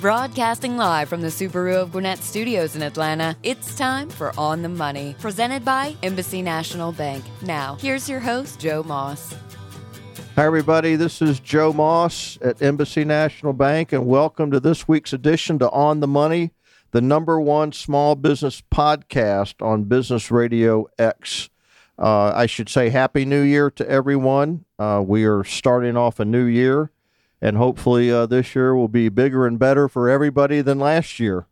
Broadcasting live from the Subaru of Gwinnett Studios in Atlanta, it's time for On the Money, presented by Embassy National Bank. Now, here's your host, Joe Moss. Hi, everybody. This is Joe Moss at Embassy National Bank, and welcome to this week's edition to On the Money, the number one small business podcast on Business Radio X. Uh, I should say Happy New Year to everyone. Uh, we are starting off a new year and hopefully uh, this year will be bigger and better for everybody than last year.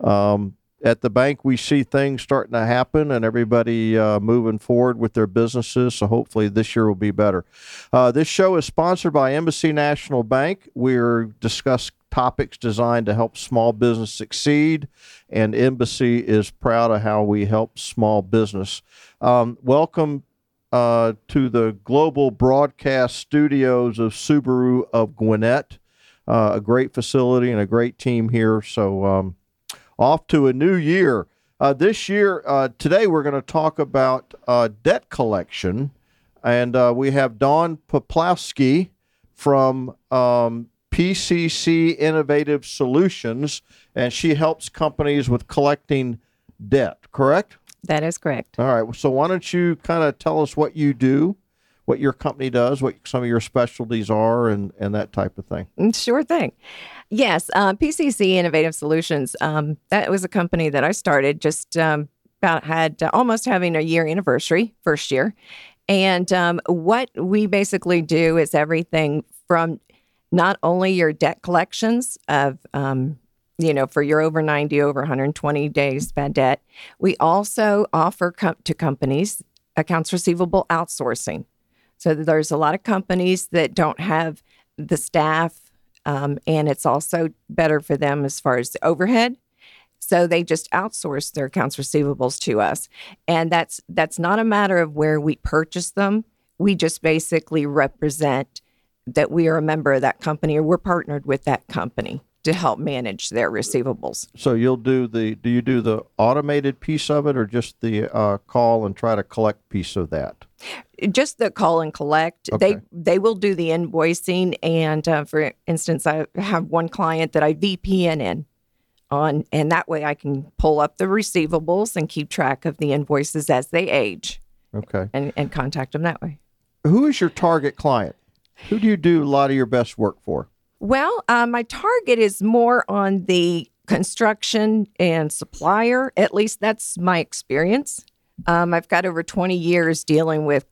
Um, at the bank, we see things starting to happen and everybody uh, moving forward with their businesses. So hopefully this year will be better. Uh, this show is sponsored by Embassy National Bank. We're discuss topics designed to help small business succeed, and Embassy is proud of how we help small business. Um, welcome uh, to the global broadcast studios of Subaru of Gwinnett. Uh, a great facility and a great team here. So, um, off to a new year. Uh, this year, uh, today, we're going to talk about uh, debt collection. And uh, we have Dawn Poplawski from um, PCC Innovative Solutions, and she helps companies with collecting debt, correct? That is correct. All right. So why don't you kind of tell us what you do, what your company does, what some of your specialties are, and and that type of thing. Mm, sure thing. Yes, uh, PCC Innovative Solutions. Um, that was a company that I started just um, about had uh, almost having a year anniversary, first year, and um, what we basically do is everything from not only your debt collections of um, you know, for your over 90, over 120 days bad debt. We also offer com- to companies accounts receivable outsourcing. So there's a lot of companies that don't have the staff, um, and it's also better for them as far as the overhead. So they just outsource their accounts receivables to us, and that's that's not a matter of where we purchase them. We just basically represent that we are a member of that company or we're partnered with that company to help manage their receivables. So you'll do the do you do the automated piece of it or just the uh, call and try to collect piece of that? Just the call and collect. Okay. They they will do the invoicing and uh, for instance I have one client that I VPN in on and that way I can pull up the receivables and keep track of the invoices as they age. Okay. And and contact them that way. Who is your target client? Who do you do a lot of your best work for? Well, uh, my target is more on the construction and supplier. At least that's my experience. Um, I've got over 20 years dealing with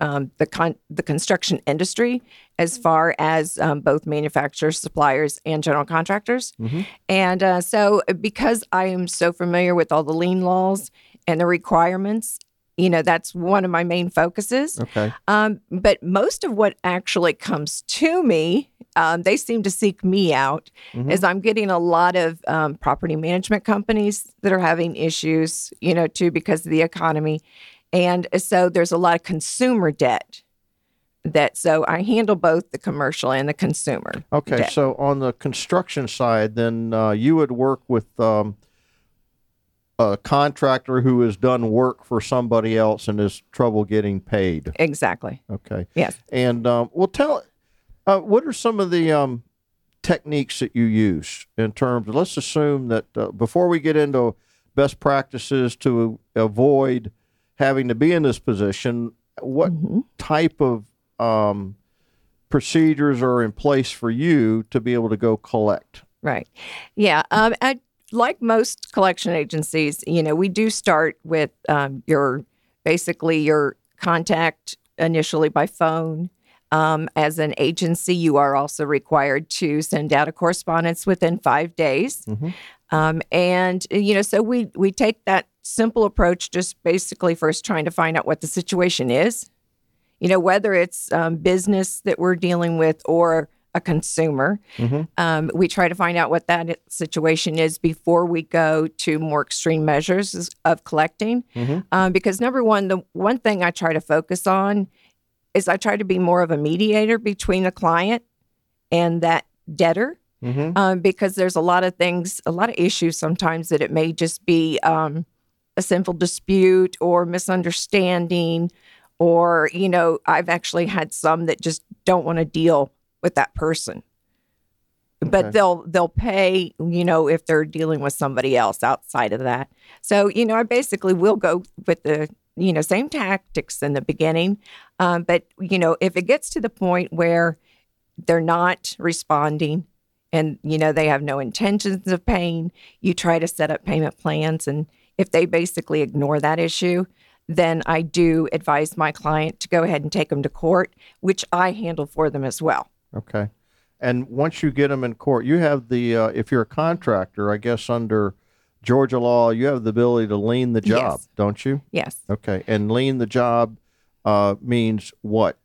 um, the con- the construction industry as far as um, both manufacturers, suppliers, and general contractors. Mm-hmm. And uh, so, because I am so familiar with all the lien laws and the requirements, you know, that's one of my main focuses. Okay. Um, but most of what actually comes to me um, they seem to seek me out mm-hmm. as I'm getting a lot of um, property management companies that are having issues, you know, too, because of the economy. And so there's a lot of consumer debt that so I handle both the commercial and the consumer. Okay, debt. so on the construction side, then uh, you would work with um, a contractor who has done work for somebody else and is trouble getting paid. Exactly. Okay. Yes. And um, well, tell uh, what are some of the um, techniques that you use in terms of, let's assume that uh, before we get into best practices to avoid having to be in this position, what mm-hmm. type of um, procedures are in place for you to be able to go collect? Right. Yeah. Um, I, like most collection agencies, you know, we do start with um, your basically your contact initially by phone um, as an agency, you are also required to send out a correspondence within five days. Mm-hmm. Um, and you know, so we we take that simple approach, just basically first trying to find out what the situation is. You know, whether it's um, business that we're dealing with or a consumer, mm-hmm. um, we try to find out what that situation is before we go to more extreme measures of collecting. Mm-hmm. Um, because number one, the one thing I try to focus on is I try to be more of a mediator between the client and that debtor. Mm-hmm. Um, because there's a lot of things, a lot of issues sometimes that it may just be um, a simple dispute or misunderstanding, or, you know, I've actually had some that just don't want to deal with that person. But Okay. they'll they'll pay you know if they're dealing with somebody else outside of that. So you know i basically will go with the you know same tactics in the beginning. Um, but you know if it gets to the point where they're not responding and you know they have no intentions of paying you try to set up payment plans. And if they basically ignore that issue then i do advise my client to go ahead and take them to court which i handle for them as well Okay. And once you get them in court, you have the, uh, if you're a contractor, I guess under Georgia law, you have the ability to lien the job, Yes. don't you? yes Okay. And lien the job uh, means what?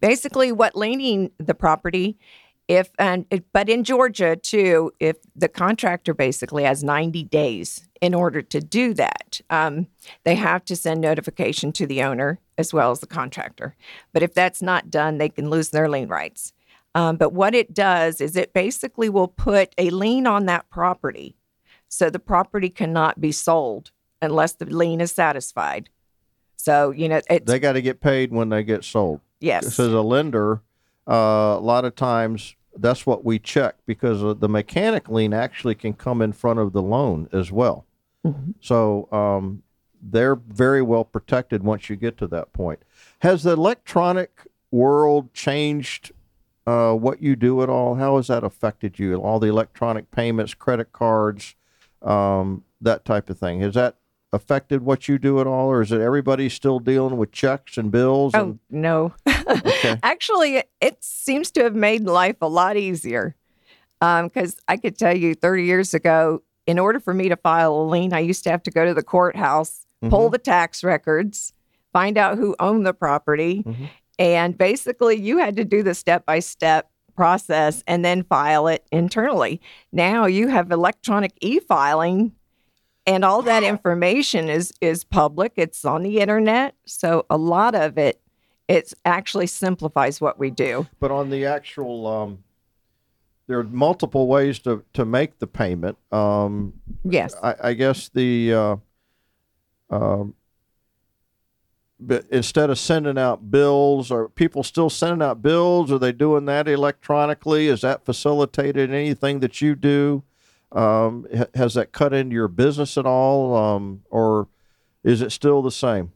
basically what liening the property if and but in Georgia too if the contractor basically has 90 days in order to do that um, they have to send notification to the owner as well as the contractor but if that's not done they can lose their lien rights um, but what it does is it basically will put a lien on that property so the property cannot be sold unless the lien is satisfied so you know it's They got to get paid when they get sold. yes This is a lender. Uh, a lot of times, that's what we check because uh, the mechanic lien actually can come in front of the loan as well. Mhm. So um, they're very well protected once you get to that point. Has the electronic world changed uh, what you do at all? How has that affected you? All the electronic payments, credit cards, um, that type of thing. Has that affected what you do at all, or is it everybody still dealing with checks and bills? Oh and, no! Okay. Actually, it, seems to have made life a lot easier. Because I could tell you, thirty years ago, in order for me to file a lien, I used to have to go to the courthouse, pull the tax records, find out who owned the property, Mhm. And basically, you had to do the step by step process and then file it internally. Now you have electronic e-filing and all that information is is public. It's on the internet. So a lot of it it actually simplifies what we do. But on the actual, um, there are multiple ways to, to make the payment. Um, yes. I, I guess the, uh, um, but instead of sending out bills, are people still sending out bills? Are they doing that electronically? Is that facilitated anything that you do? Um, has that cut into your business at all, um, or is it still the same?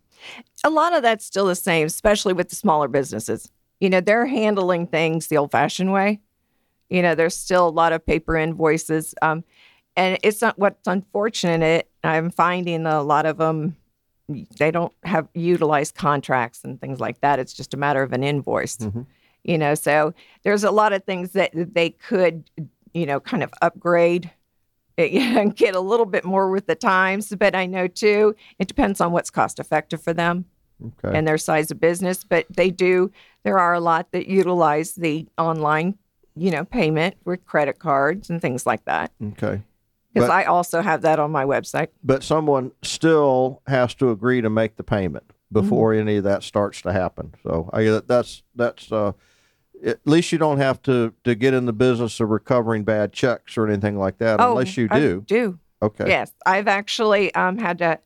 a lot of that's still the same especially with the smaller businesses you know they're handling things the old fashioned way you know there's still a lot of paper invoices um, and it's not what's unfortunate i'm finding a lot of them they don't have utilized contracts and things like that it's just a matter of an invoice Mhm. you know so there's a lot of things that they could you know kind of upgrade and get a little bit more with the times but i know too it depends on what's cost effective for them Okay. and their size of business but they do there are a lot that utilize the online you know payment with credit cards and things like that okay. Because i also have that on my website but someone still has to agree to make the payment before any of that starts to happen. So I that's that's uh, at least you don't have to to get in the business of recovering bad checks or anything like that unless you Oh, I do. do Okay. yes i've actually um, had to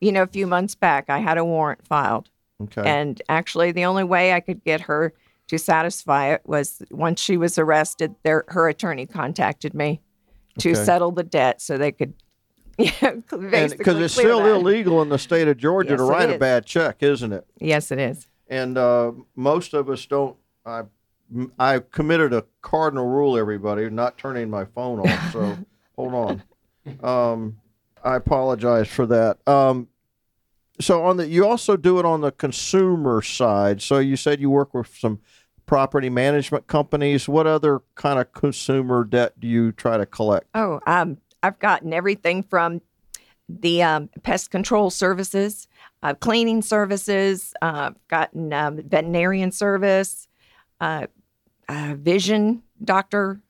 you know a few months back i had a warrant filed Okay. And actually, the only way I could get her to satisfy it was once she was arrested, their, her attorney contacted me to Okay. settle the debt so they could, know, because it's still that. illegal in the state of Georgia to Yes, it write a bad check, isn't it? Yes, it is. And uh, most of us don't. I I committed a cardinal rule, everybody, not turning my phone off. So hold on. Um, I apologize for that. Um, so on the you also do it on the consumer side. So you said you work with some property management companies. What other kind of consumer debt do you try to collect? Oh, um, I've gotten everything from the um, pest control services, uh, cleaning services, uh, gotten um, veterinarian service, uh, uh, vision doctor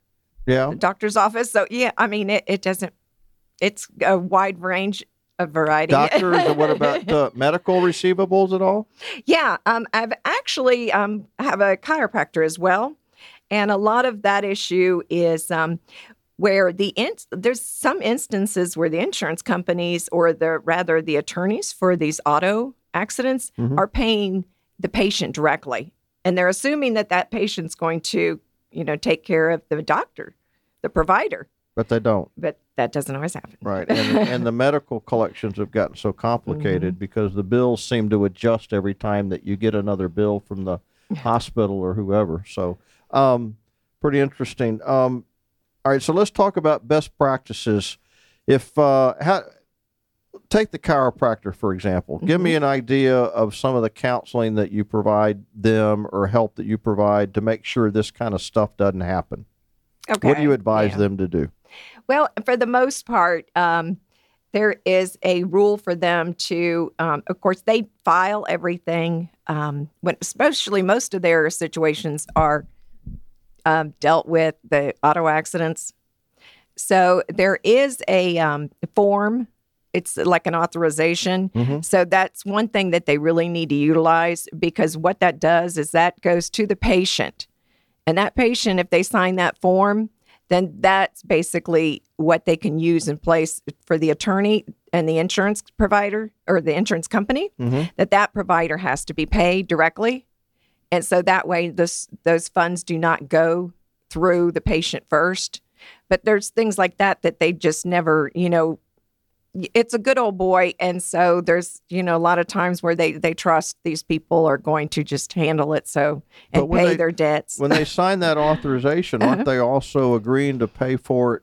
Yeah. doctor's office. So yeah, I mean it, it doesn't. It's a wide range of variety. Of doctors, and what about uh, medical receivables at all? yeah, um, I've actually um, have a chiropractor as well, and a lot of that issue is um, where the in- there's some instances where the insurance companies or the rather the attorneys for these auto accidents Mhm. are paying the patient directly, and they're assuming that that patient's going to you know take care of the doctor. the provider, but they don't. but that doesn't always happen. Right. And, and the medical collections have gotten so complicated Mm-hmm. because the bills seem to adjust every time that you get another bill from the hospital or whoever. So, um, pretty interesting. Um, all right. So let's talk about best practices. If, uh, how, take the chiropractor, for example. Give Mm-hmm. me an idea of some of the counseling that you provide them or help that you provide to make sure this kind of stuff doesn't happen. Okay. What do you advise Yeah. them to do? Well, for the most part, um, there is a rule for them to, um, of course, they file everything. Um, when especially most of their situations are um, dealt with the auto accidents. So there is a um, form. It's like an authorization. Mhm. So that's one thing that they really need to utilize because what that does is that goes to the patient. And that patient, if they sign that form, then that's basically what they can use in place for the attorney and the insurance provider or the insurance company Mhm. that that provider has to be paid directly and so that way this those funds do not go through the patient first but there's things like that that they just never you know it's a good old boy and so there's you know a lot of times where they they trust these people are going to just handle it so and pay they- their debts when they sign that authorization, aren't they also agreeing to pay for it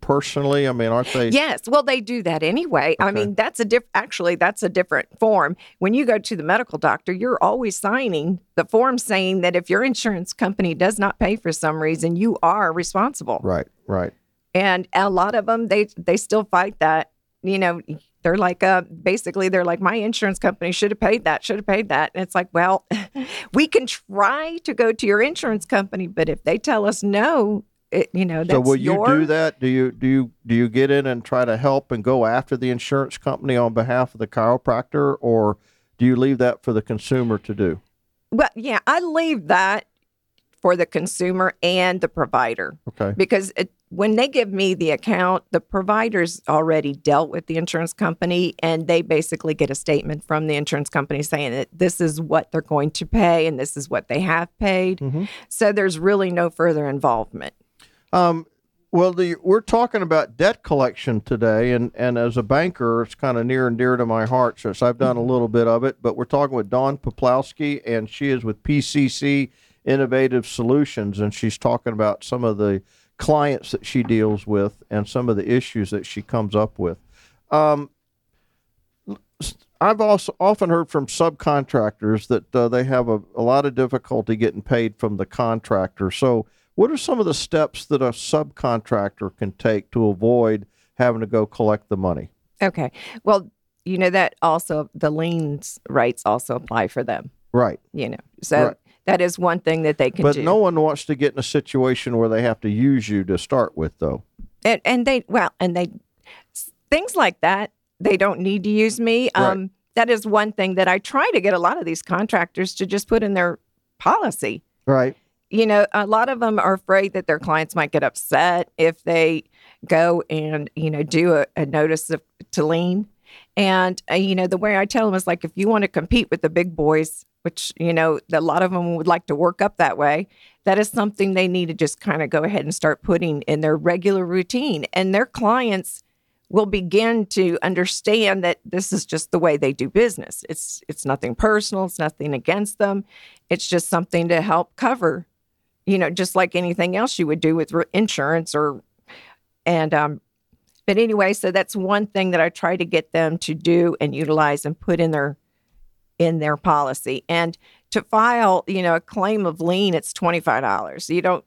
personally? I mean, aren't they? Yes, well, they do that anyway. I mean, that's a diff. Actually, that's a different form. When you go to the medical doctor, you're always signing the form saying that if your insurance company does not pay for some reason, you are responsible. Right, right. And a lot of them, they they still fight that. You know, they're like, uh, basically, they're like, my insurance company should have paid that, should have paid that. And it's like, well, we can try to go to your insurance company, but if they tell us no, it, you know, that's So will you your, do that? Do you do you do you get in and try to help and go after the insurance company on behalf of the chiropractor, or do you leave that for the consumer to do? Well, yeah, I leave that for the consumer and the provider Okay. because it, when they give me the account, the provider's already dealt with the insurance company and they basically get a statement from the insurance company saying that this is what they're going to pay and this is what they have paid. So there's really no further involvement. Um, well, the, we're talking about debt collection today, and, and as a banker, it's kind of near and dear to my heart since I've done a little bit of it. But we're talking with Dawn Poplowski, and she is with PCC Innovative Solutions, and she's talking about some of the clients that she deals with and some of the issues that she comes up with. Um, I've also often heard from subcontractors that uh, they have a, a lot of difficulty getting paid from the contractor. So, what are some of the steps that a subcontractor can take to avoid having to go collect the money? Okay. Well, you know that also the liens rights also apply for them, Right. you know. So Right. That is one thing that they can But do. But no one wants to get in a situation where they have to use you to start with, though. and, and they well and they things like that they don't need to use me Right. um that is one thing that i try to get a lot of these contractors to just put in their policy Right. you know a lot of them are afraid that their clients might get upset if they go and you know do a, a notice of to lien and uh, you know the way i tell them is like if you want to compete with the big boys which you know a lot of them would like to work up that way that is something they need to just kind of go ahead and start putting in their regular routine. And their clients will begin to understand that this is just the way they do business. It's it's nothing personal it's nothing against them. It's just something to help cover you know just like anything else you would do with insurance or and um but anyway so that's one thing that i try to get them to do and utilize and put in their in their policy and to file you know a claim of lien it's $25 you don't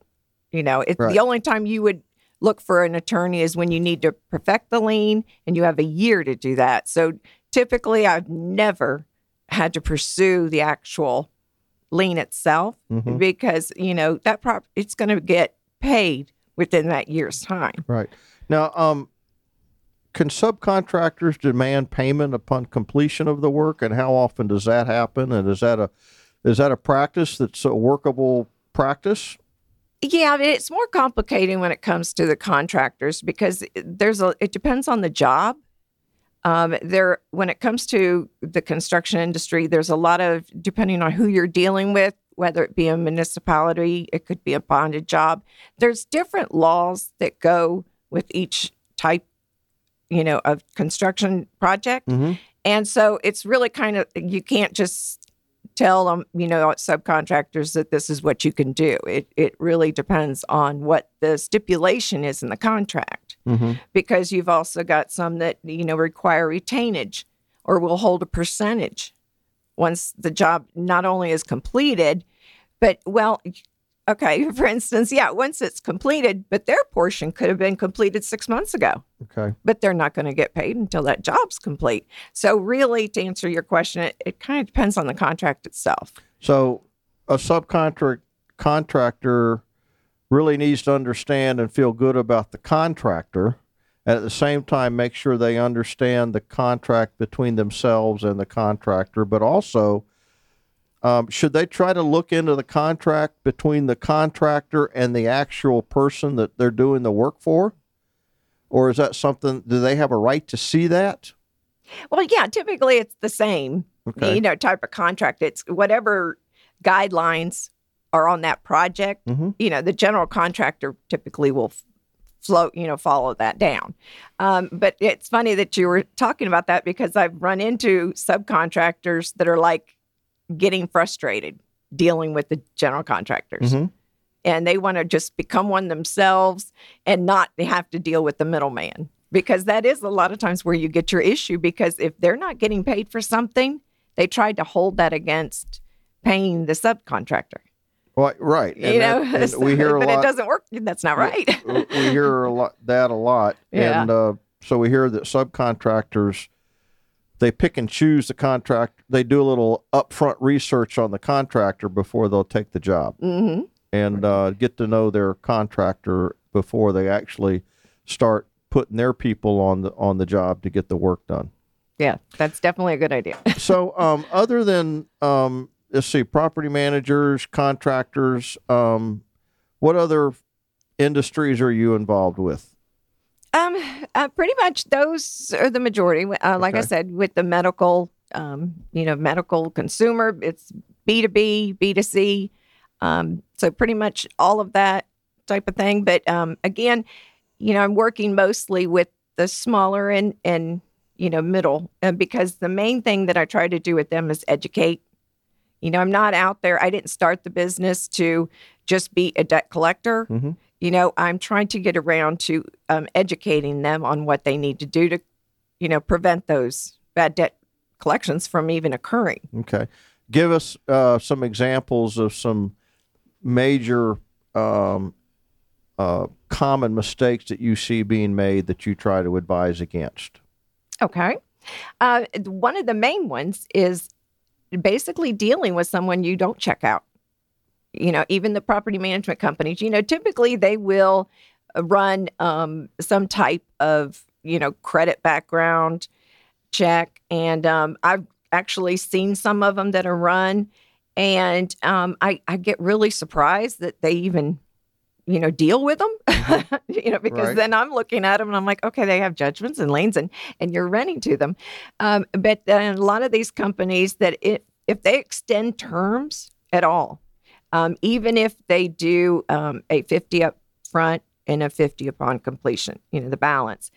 you know it's Right. the only time you would look for an attorney is when you need to perfect the lien and you have a year to do that so typically i've never had to pursue the actual lien itself Mhm. because you know that prop it's going to get paid within that year's time Right. Now, um, can subcontractors demand payment upon completion of the work, and how often does that happen? And is that a is that a practice that's a workable practice? Yeah, it's more complicated when it comes to the contractors because there's a. It depends on the job. Um, there, when it comes to the construction industry, there's a lot of depending on who you're dealing with. whether it be a municipality, it could be a bonded job. There's different laws that go with each type, you know, of construction project. Mhm. And so it's really kind of, you can't just tell them, you know, subcontractors that this is what you can do. It, it really depends on what the stipulation is in the contract Mhm. because you've also got some that, you know, require retainage or will hold a percentage once the job not only is completed, but well, okay, for instance, yeah, once it's completed, but their portion could have been completed six months ago, Okay. but they're not going to get paid until that job's complete. So, really, to answer your question, it, it kind of depends on the contract itself. So a subcontract contractor really needs to understand and feel good about the contractor and at the same time make sure they understand the contract between themselves and the contractor but also um, should they try to look into the contract between the contractor and the actual person that they're doing the work for or is that something do they have a right to see that Well, yeah, typically it's the same, okay you know, type of contract. It's whatever guidelines are on that project. Mhm. You know, the general contractor typically will float, you know, follow that down. Um, but it's funny that you were talking about that because I've run into subcontractors that are like getting frustrated dealing with the general contractors. Mhm. And they want to just become one themselves and not have to deal with the middleman because that is a lot of times where you get your issue because if they're not getting paid for something, they tried to hold that against paying the subcontractor. Right, right. you know, that- and we hear a but lot. it doesn't work. That's not right. we hear a lot that a lot, Yeah. and uh, so we hear that subcontractors they pick and choose the contract. They do a little upfront research on the contractor before they'll take the job, hmm and uh, get to know their contractor before they actually start putting their people on the on the job to get the work done. Yeah, that's definitely a good idea. so um, other than um, let's see property managers contractors um, what other industries are you involved with Um, uh, pretty much those are the majority. Uh, like I said, with the medical, um, you know, medical consumer, it's B two B, B two C. Um, so pretty much all of that type of thing. But um, again, you know, I'm working mostly with the smaller and and you know middle, uh, because the main thing that I try to do with them is educate. You know, I'm not out there. I didn't start the business to just be a debt collector Mhm. You know i'm trying to get around to um, educating them on what they need to do to you know prevent those bad debt collections from even occurring Okay. Give us uh, some examples of some major um, uh, common mistakes that you see being made that you try to advise against. okay uh, one of the main ones is basically dealing with someone you don't check out you know even the property management companies you know typically they will run um, some type of you know credit background check. And um, i've actually seen some of them that are run. And um, I, I get really surprised that they even you know deal with them you know because Right. then i'm looking at them and i'm like okay they have judgments and liens and and you're renting to them. Um, but then a lot of these companies that it, if they extend terms at all um, even if they do um, a 50 up front and a 50 upon completion you know the balance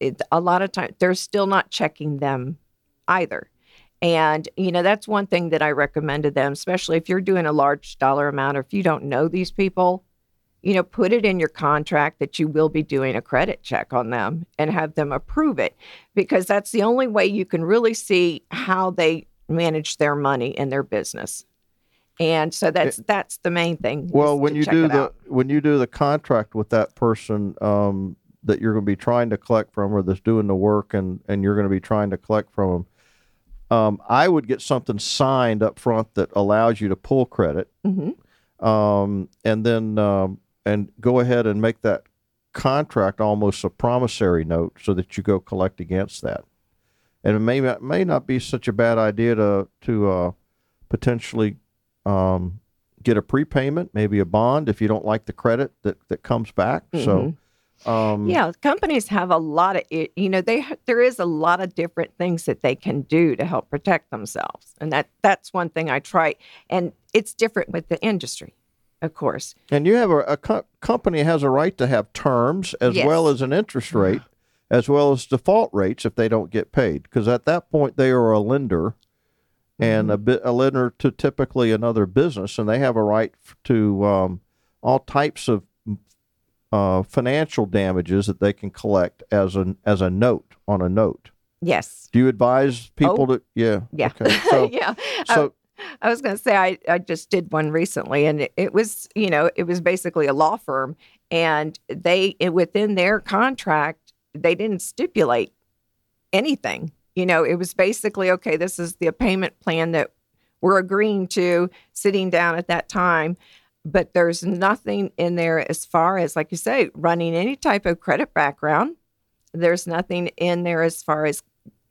it, a lot of times they're still not checking them either. And you know that's one thing that i recommend to them especially if you're doing a large dollar amount or if you don't know these people you know put it in your contract that you will be doing a credit check on them and have them approve it because that's the only way you can really see how they manage their money and their business and so that's that's the main thing Well, when you do the out. when you do the contract with that person um, that you're going to be trying to collect from, or that's doing the work, and and you're going to be trying to collect from them, um, I would get something signed up front that allows you to pull credit, Mhm. um, and then um, and go ahead and make that contract almost a promissory note so that you go collect against that. And it may not, may not be such a bad idea to to uh, potentially um, get a prepayment, maybe a bond if you don't like the credit that, that comes back. So Um, Yeah, companies have a lot of it. You know, they there is a lot of different things that they can do to help protect themselves, and that that's one thing I try. And it's different with the industry, of course. And you have a, a co- company has a right to have terms as Yes. well as an interest rate, as well as default rates if they don't get paid. Because at that point they are a lender, and a bit a lender to typically another business, and they have a right to um, all types of uh, financial damages that they can collect as an as a note on a note. Yes. Do you advise people Oh. to? Yeah. Yeah. Okay. So yeah. so I was going to say I, I just did one recently, and it, it was you know it was basically a law firm, and they it- within their contract they didn't stipulate anything. You know, it was basically okay. This is the payment plan that we're agreeing to, sitting down at that time. But there's nothing in there as far as, like you say, running any type of credit background. There's nothing in there as far as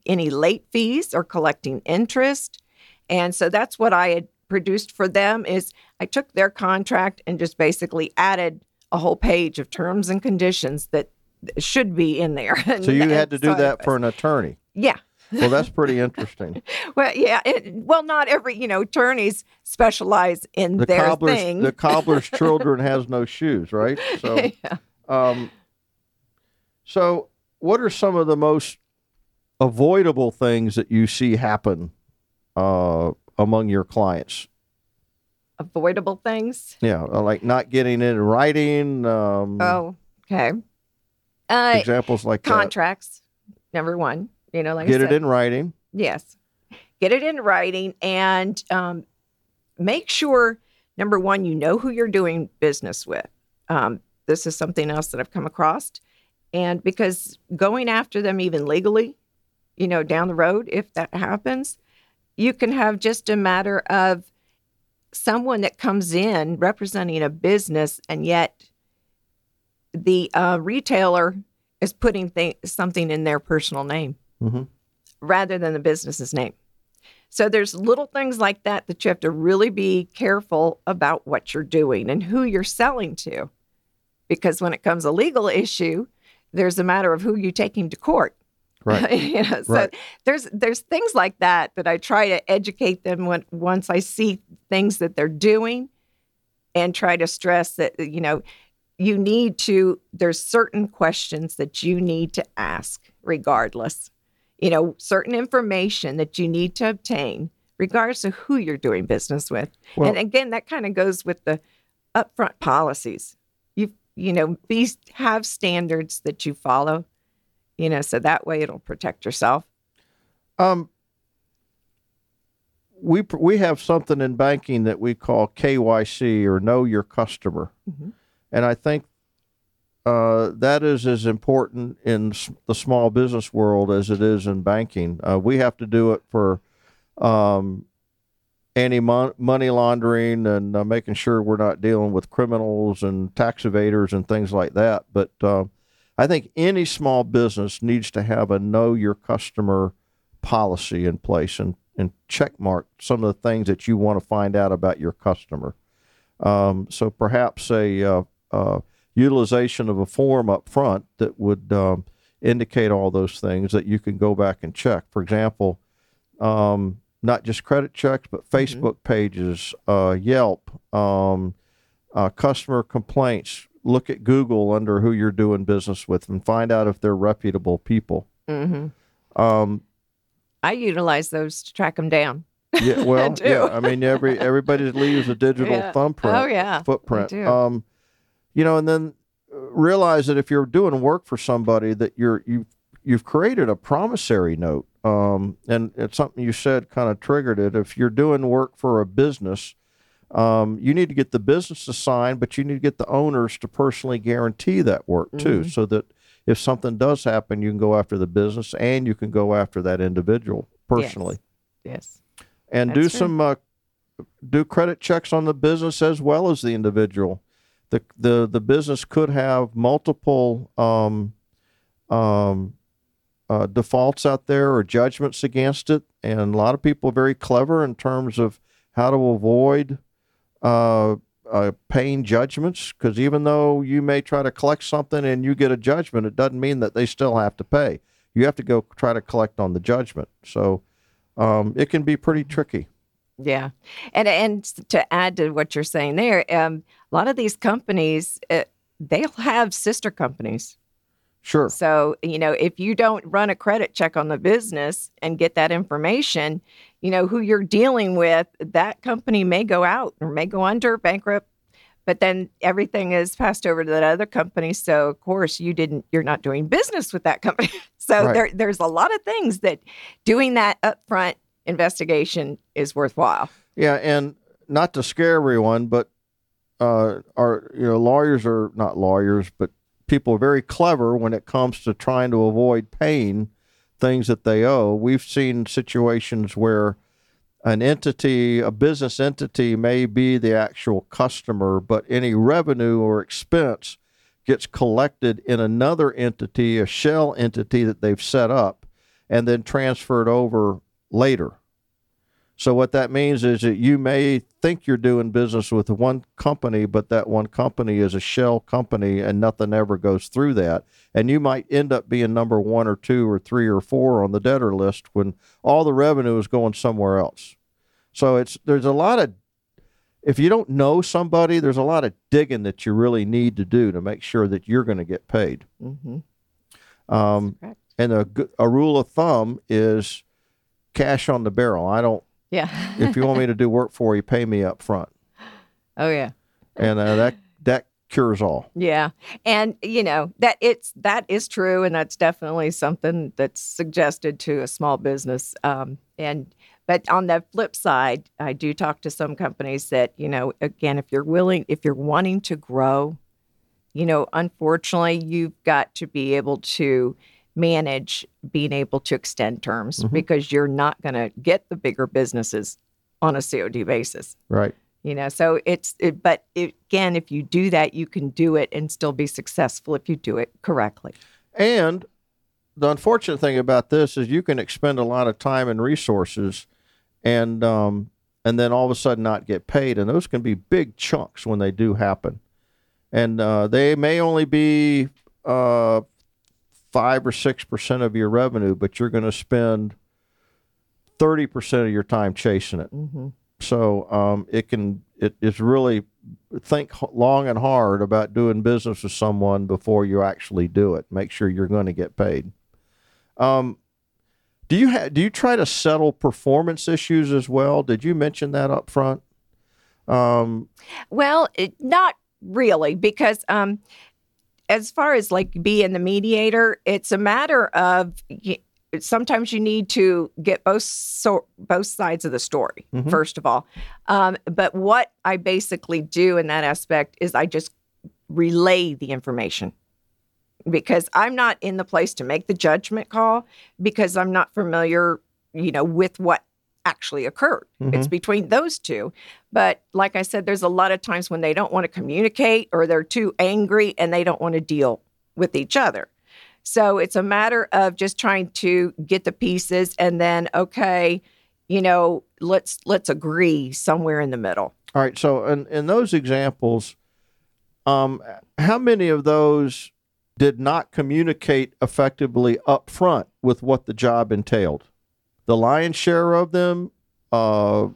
any late fees or collecting interest. And so that's what I had produced for them is I took their contract and just basically added a whole page of terms and conditions that should be in there. so you had to do that for an attorney. yeah. Well, that's pretty interesting. Well, yeah. It, well, not every you know attorneys specialize in the their cobbler's thing. the cobbler's children has no shoes, right? So, yeah. um, so what are some of the most avoidable things that you see happen uh, among your clients? Avoidable things. Yeah, uh, like not getting it in writing. Um, Oh, okay. Uh, examples like contracts. Number one. You know, like Get it in writing. Yes. Get it in writing and um, make sure, number one, you know who you're doing business with. Um, this is something else that I've come across. And because going after them, even legally, you know, down the road, if that happens, you can have just a matter of someone that comes in representing a business and yet the uh, retailer is putting th- something in their personal name hmm rather than the business's name. So there's little things like that that you have to really be careful about what you're doing and who you're selling to. Because when it comes a legal issue, there's a matter of who you're taking to court. Right. you know, so Right. there's there's things like that that I try to educate them when once I see things that they're doing and try to stress that you know you need to there's certain questions that you need to ask regardless you know certain information that you need to obtain regardless of who you're doing business with. Well- and again that kind of goes with the upfront policies. You you know these have standards that you follow you know so that way it'll protect yourself. Um, we pr- we have something in banking that we call KYC or Know Your Customer, Mhm. and I think uh, that is as important in the small business world as it is in banking. Uh, we have to do it for um, money laundering and uh, making sure we're not dealing with criminals and tax evaders and things like that. But uh, I think any small business needs to have a Know Your Customer policy in place and, and check mark some of the things that you want to find out about your customer. Um, so perhaps a uh, uh, utilization of a form up front that would um, indicate all those things that you can go back and check. For example, um, not just credit checks, but Facebook pages, uh, Yelp, um, uh, customer complaints. Look at Google under who you're doing business with and find out if they're reputable people. hmm Um, i utilize those to track them down Yeah, well, do. yeah. I mean, every everybody leaves a digital Yeah. thumbprint, oh yeah footprint. You know, and then uh, realize that if you're doing work for somebody, that you're you you've created a promissory note. Um, and it's something you said kind of triggered it. If you're doing work for a business, um, you need to get the business to sign, but you need to get the owners to personally guarantee that work too, Mhm. so that if something does happen, you can go after the business and you can go after that individual personally yes yes. and do true. some uh, do credit checks on the business as well as the individual. The the the business could have multiple um, um, uh, defaults out there or judgments against it, and a lot of people are very clever in terms of how to avoid uh, uh, paying judgments because even though you may try to collect something and you get a judgment, it doesn't mean that they still have to pay. You have to go try to collect on the judgment. So um, it can be pretty tricky. Yeah, and and to add to what you're saying there, um, a lot of these companies uh, they'll have sister companies. Sure. So you know, if you don't run a credit check on the business and get that information, you know who you're dealing with, that company may go out or may go under, bankrupt. But then everything is passed over to that other company. So of course you didn't. You're not doing business with that company. so Right. there, there's a lot of things that doing that upfront investigation is worthwhile. Yeah, and not to scare everyone, but uh, our you know lawyers are not lawyers, but people are very clever when it comes to trying to avoid paying things that they owe. We've seen situations where an entity, a business entity, may be the actual customer, but any revenue or expense gets collected in another entity, a shell entity that they've set up, and then transferred over later. So what that means is that you may think you're doing business with one company, but that one company is a shell company and nothing ever goes through that. And you might end up being number one or two or three or four on the debtor list when all the revenue is going somewhere else. So it's there's a lot of if you don't know somebody, there's a lot of digging that you really need to do to make sure that you're going to get paid. Mm-hmm. Um, and a, a rule of thumb is cash on the barrel. I don't Yeah. if you want me to do work for you, pay me up front, oh yeah. and uh, that that cures all. Yeah. And you know, that it's that is true and that's definitely something that's suggested to a small business. Um and but on the flip side, I do talk to some companies that, you know, again, if you're willing, if you're wanting to grow, you know, unfortunately, you've got to be able to manage being able to extend terms Mhm. because you're not going to get the bigger businesses on a COD basis Right. you know so it's it, but it, again if you do that you can do it and still be successful if you do it correctly And the unfortunate thing about this is you can expend a lot of time and resources, and um, and then all of a sudden not get paid, and those can be big chunks when they do happen, and uh, they may only be uh, five or six percent of your revenue, but you're going to spend thirty percent of your time chasing it. mm-hmm. So um, it can it is really think long and hard about doing business with someone before you actually do it. Make sure you're going to get paid. Um, do you ha- do you try to settle performance issues as well? Did you mention that up front? Um, well it, not really because um as far as like being the mediator it's a matter of sometimes you need to get both so both sides of the story Mhm. first of all um, but what i basically do in that aspect is i just relay the information because i'm not in the place to make the judgment call because i'm not familiar you know with what actually occurred it's between those two but like i said there's a lot of times when they don't want to communicate or they're too angry and they don't want to deal with each other so it's a matter of just trying to get the pieces and then okay you know let's let's agree somewhere in the middle all right. So in in those examples, um, how many of those did not communicate effectively up front with what the job entailed? The lion's share of them, uh,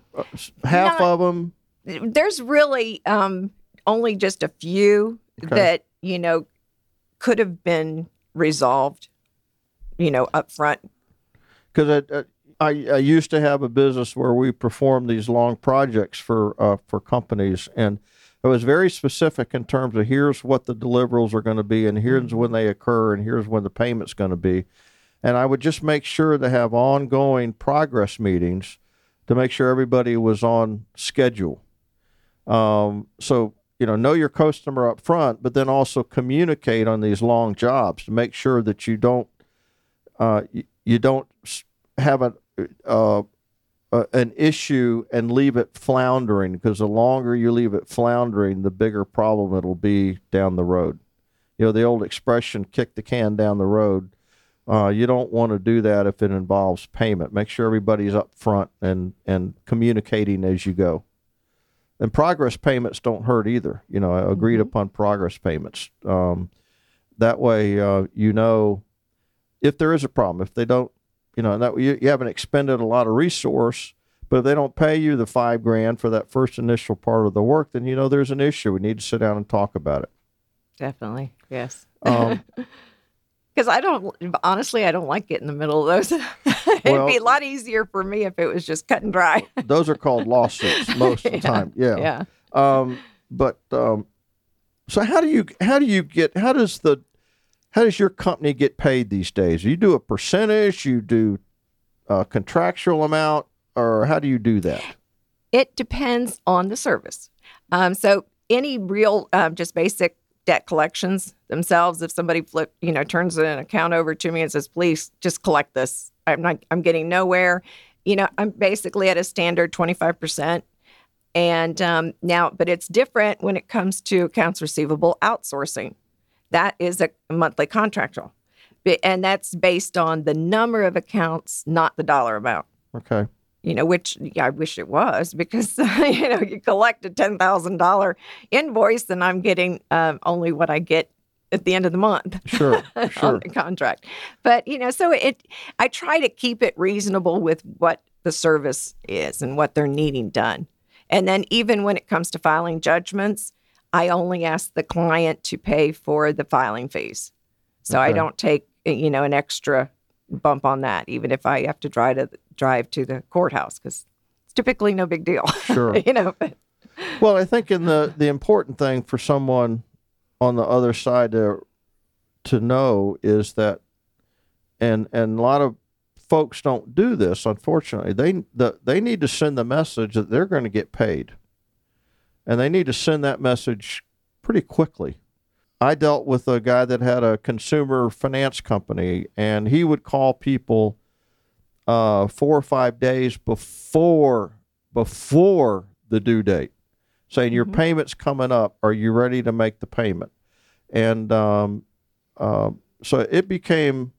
half Not- of them. there's really um, only just a few Okay. that you know could have been resolved you know up front because I, I I used to have a business where we performed these long projects for uh, for companies, and it was very specific in terms of here's what the deliverables are going to be, and here's when they occur, and here's when the payment's going to be, and I would just make sure to have ongoing progress meetings to make sure everybody was on schedule. Um, so you know, know your customer up front, but then also communicate on these long jobs to make sure that you don't uh, you, you don't have a, uh, uh, an issue and leave it floundering because the longer you leave it floundering, the bigger problem it'll be down the road. You know, the old expression, kick the can down the road. Uh, you don't want to do that if it involves payment. Make sure everybody's up front and, and communicating as you go. and progress payments don't hurt either. You know, agreed Mhm. upon progress payments. Um, that way, uh, you know, if there is a problem, if they don't, you know, and that you, you haven't expended a lot of resource, but if they don't pay you the five grand for that first initial part of the work, then you know there's an issue. We need to sit down and talk about it. Definitely. Yes. Um, Because I don't, honestly, I don't like getting in the middle of those. It'd Well- be a lot easier for me if it was just cut and dry. those are called lawsuits most of the Yeah. time. Yeah. Yeah. Um, but um, so how do you how do you get how does the how does your company get paid these days? You do a percentage, you do a contractual amount, or how do you do that? It depends on the service. Um, so any real, um, just basic debt collections themselves, if somebody flip, you know, turns an account over to me and says, "Please just collect this," I'm not, I'm getting nowhere. You know, I'm basically at a standard 25 percent. And um, now, but it's different when it comes to accounts receivable outsourcing. That is a monthly contractual, and that's based on the number of accounts, not the dollar amount Okay. You know, which yeah, I wish it was because you know you collect a ten thousand dollar invoice and I'm getting um, only what I get at the end of the month Sure. on the contract. But you know, so it I try to keep it reasonable with what the service is and what they're needing done. And then even when it comes to filing judgments, I only ask the client to pay for the filing fees. So I don't take you know an extra bump on that, even if I have to drive to drive to the courthouse because it's typically no big deal. Sure. you know, but Well, I think in the the important thing for someone on the other side to to know is that, and and a lot of folks don't do this. Unfortunately, they the, they need to send the message that they're going to get paid, and they need to send that message pretty quickly. I dealt with a guy that had a consumer finance company, and he would call people uh, four or five days before before the due date, saying your Mhm. payment's coming up. Are you ready to make the payment? And um, uh, so it became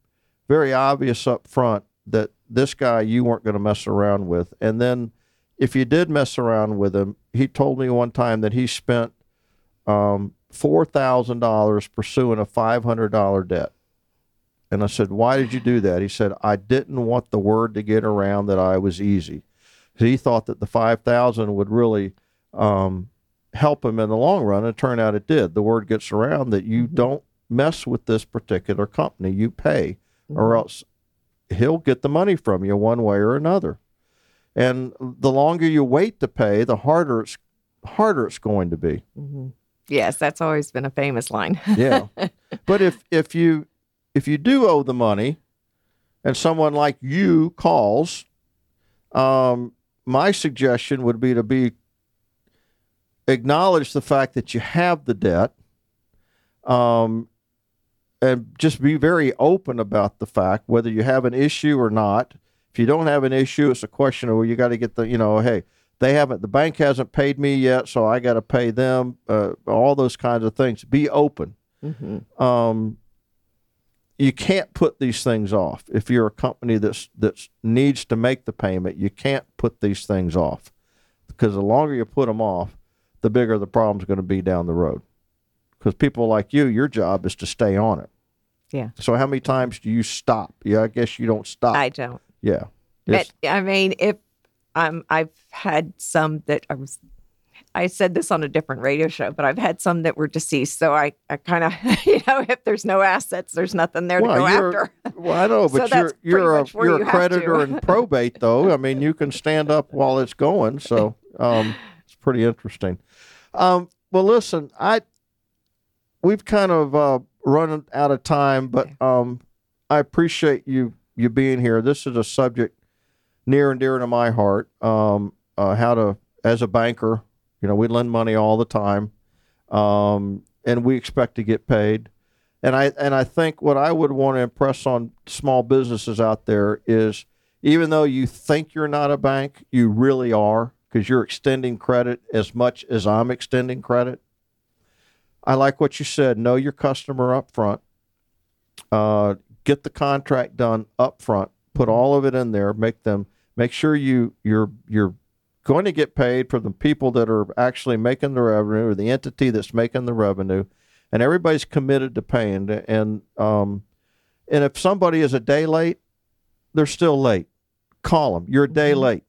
very obvious up front that this guy you weren't going to mess around with. And then if you did mess around with him, he told me one time that he spent um, four thousand dollars pursuing a five hundred dollar debt. And I said, "Why did you do that?" He said, "I didn't want the word to get around that I was easy." He thought that the five thousand would really um, help him in the long run, and it turned out it did. The word gets around that you Mhm. don't mess with this particular company; you pay, or else he'll get the money from you one way or another. And the longer you wait to pay, the harder it's harder it's going to be. Mhm. Yes, that's always been a famous line. Yeah. but if if you if you do owe the money and someone like you calls, um, my suggestion would be to be acknowledge the fact that you have the debt, um, and just be very open about the fact whether you have an issue or not. If you don't have an issue, it's a question of well, you got to get the you know, hey, they haven't the bank hasn't paid me yet, so I got to pay them. Uh, all those kinds of things. Be open hmm um, you can't put these things off. If you're a company that's that needs to make the payment, you can't put these things off because the longer you put them off, the bigger the problem's going to be down the road. Because people like you, your job is to stay on it. Yeah. So how many times do you stop? Yeah, I guess you don't stop. I don't. yeah. But I mean, if um, I've had some that I was, I said this on a different radio show, but I've had some that were deceased. So I, I kind of, you know, if there's no assets, there's nothing there to go after. Well, I know, So but that's you're you're a you're you a creditor in probate, though. I mean, you can stand up while it's going, so um, it's pretty interesting. Um, well, listen, I we've kind of uh, run out of time, but um, I appreciate you you being here. This is a subject near and dear to my heart. Um, uh, how to as a banker, you know, we lend money all the time, um, and we expect to get paid. And I and I think what I would want to impress on small businesses out there is even though you think you're not a bank, you really are because you're extending credit as much as I'm extending credit. I like what you said. Know your customer up front. Uh, get the contract done up front. Put all of it in there. Make them make sure you you're you're going to get paid from the people that are actually making the revenue or the entity that's making the revenue, and everybody's committed to paying. And um, and if somebody is a day late, they're still late. Call them. You're a day Mhm. late.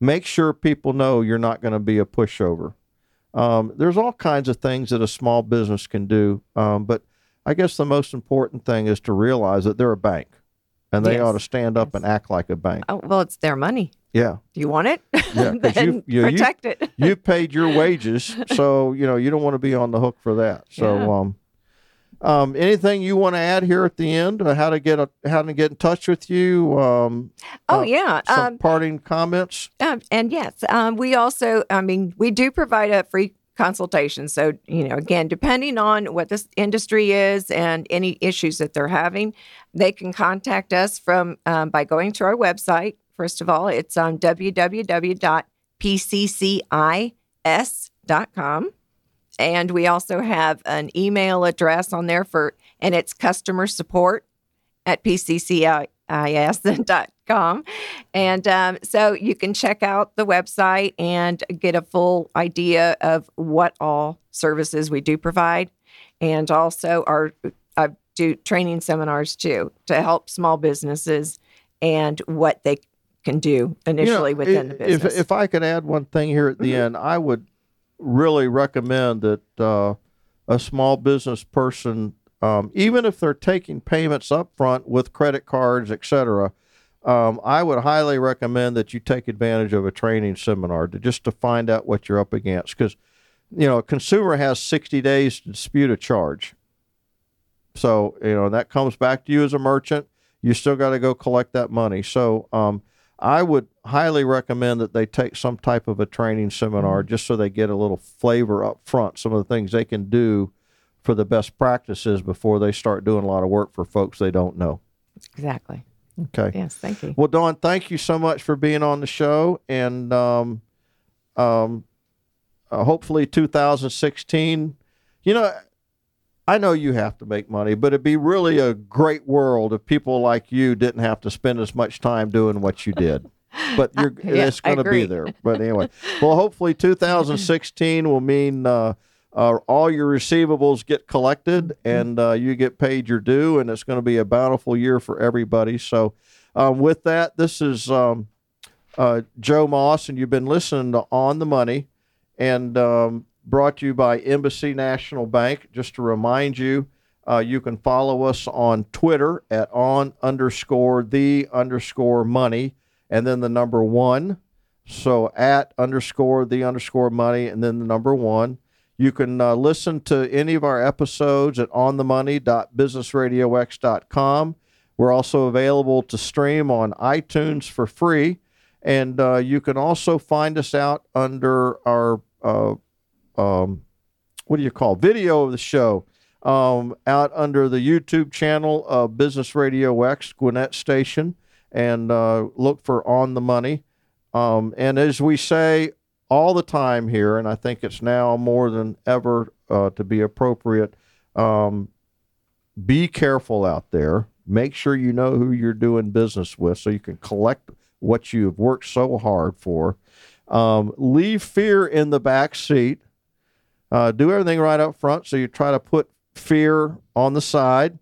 Make sure people know you're not going to be a pushover. Um, there's all kinds of things that a small business can do, um, but I guess the most important thing is to realize that they're a bank, and they Yes. ought to stand up and act like a bank. Oh, well, it's their money. Yeah, Do you want it? Yeah, then you- you- you- protect it. you paid your wages, so you know you don't want to be on the hook for that. So, Yeah. um, um, anything you want to add here at the end? Uh, how to get a, how to get in touch with you? Um, Oh uh, yeah. some Um, parting comments. Um, and yes, um, we also, I mean, we do provide a free consultation. So, you know, again, depending on what this industry is and any issues that they're having, they can contact us from um, by going to our website. First of all, it's on www.pccis.com. And we also have an email address on there for, and it's customer support at pccis.com. And um, so you can check out the website and get a full idea of what all services we do provide. And also, our do training seminars too to help small businesses and what they can do initially You know, within the business. If, if I could add one thing here at the end, I would really recommend that uh, a small business person, um, even if they're taking payments up front with credit cards, et cetera, um, I would highly recommend that you take advantage of a training seminar to just to find out what you're up against. Because, you know, a consumer has 60 days to dispute a charge. So, you know, that comes back to you as a merchant. You still got to go collect that money. So, um, I would highly recommend that they take some type of a training seminar just so they get a little flavor up front, some of the things they can do for the best practices before they start doing a lot of work for folks they don't know. exactly. Okay. Yes. Thank you. Well, Dawn, thank you so much for being on the show. And um, um, uh, hopefully 2016, you know, I know you have to make money, but it'd be really a great world if people like you didn't have to spend as much time doing what you did. But you're, Yeah, it's going to be there. But anyway, well, hopefully 2016 will mean uh, uh, all your receivables get collected and uh, you get paid your due, and it's going to be a bountiful year for everybody. So, um, with that, this is um, uh, Joe Moss, and you've been listening to On the Money, and um, brought to you by Embassy National Bank. Just to remind you, uh, you can follow us on Twitter at on underscore the underscore money, and then the number one. So at underscore the underscore money, and then the number one. You can uh, listen to any of our episodes at onthemoney.businessradiox.com. We're also available to stream on iTunes for free. And uh, you can also find us out under our, uh, um, what do you call, video of the show, um, out under the YouTube channel of Business Radio X, Gwinnett Station, and uh, look for On the Money. Um, and as we say all the time here, and I think it's now more than ever uh, to be appropriate, um, be careful out there. Make sure you know who you're doing business with so you can collect what you've worked so hard for. Um, leave fear in the back seat. Uh, do everything right up front. So you try to put fear on the side.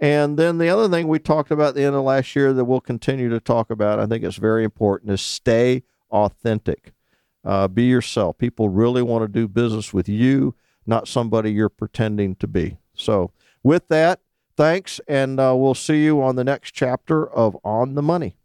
And then the other thing we talked about at the end of last year that we'll continue to talk about, I think it's very important, is stay authentic. Uh, be yourself. People really want to do business with you, not somebody you're pretending to be. So, with that, thanks, and uh, we'll see you on the next chapter of On the Money.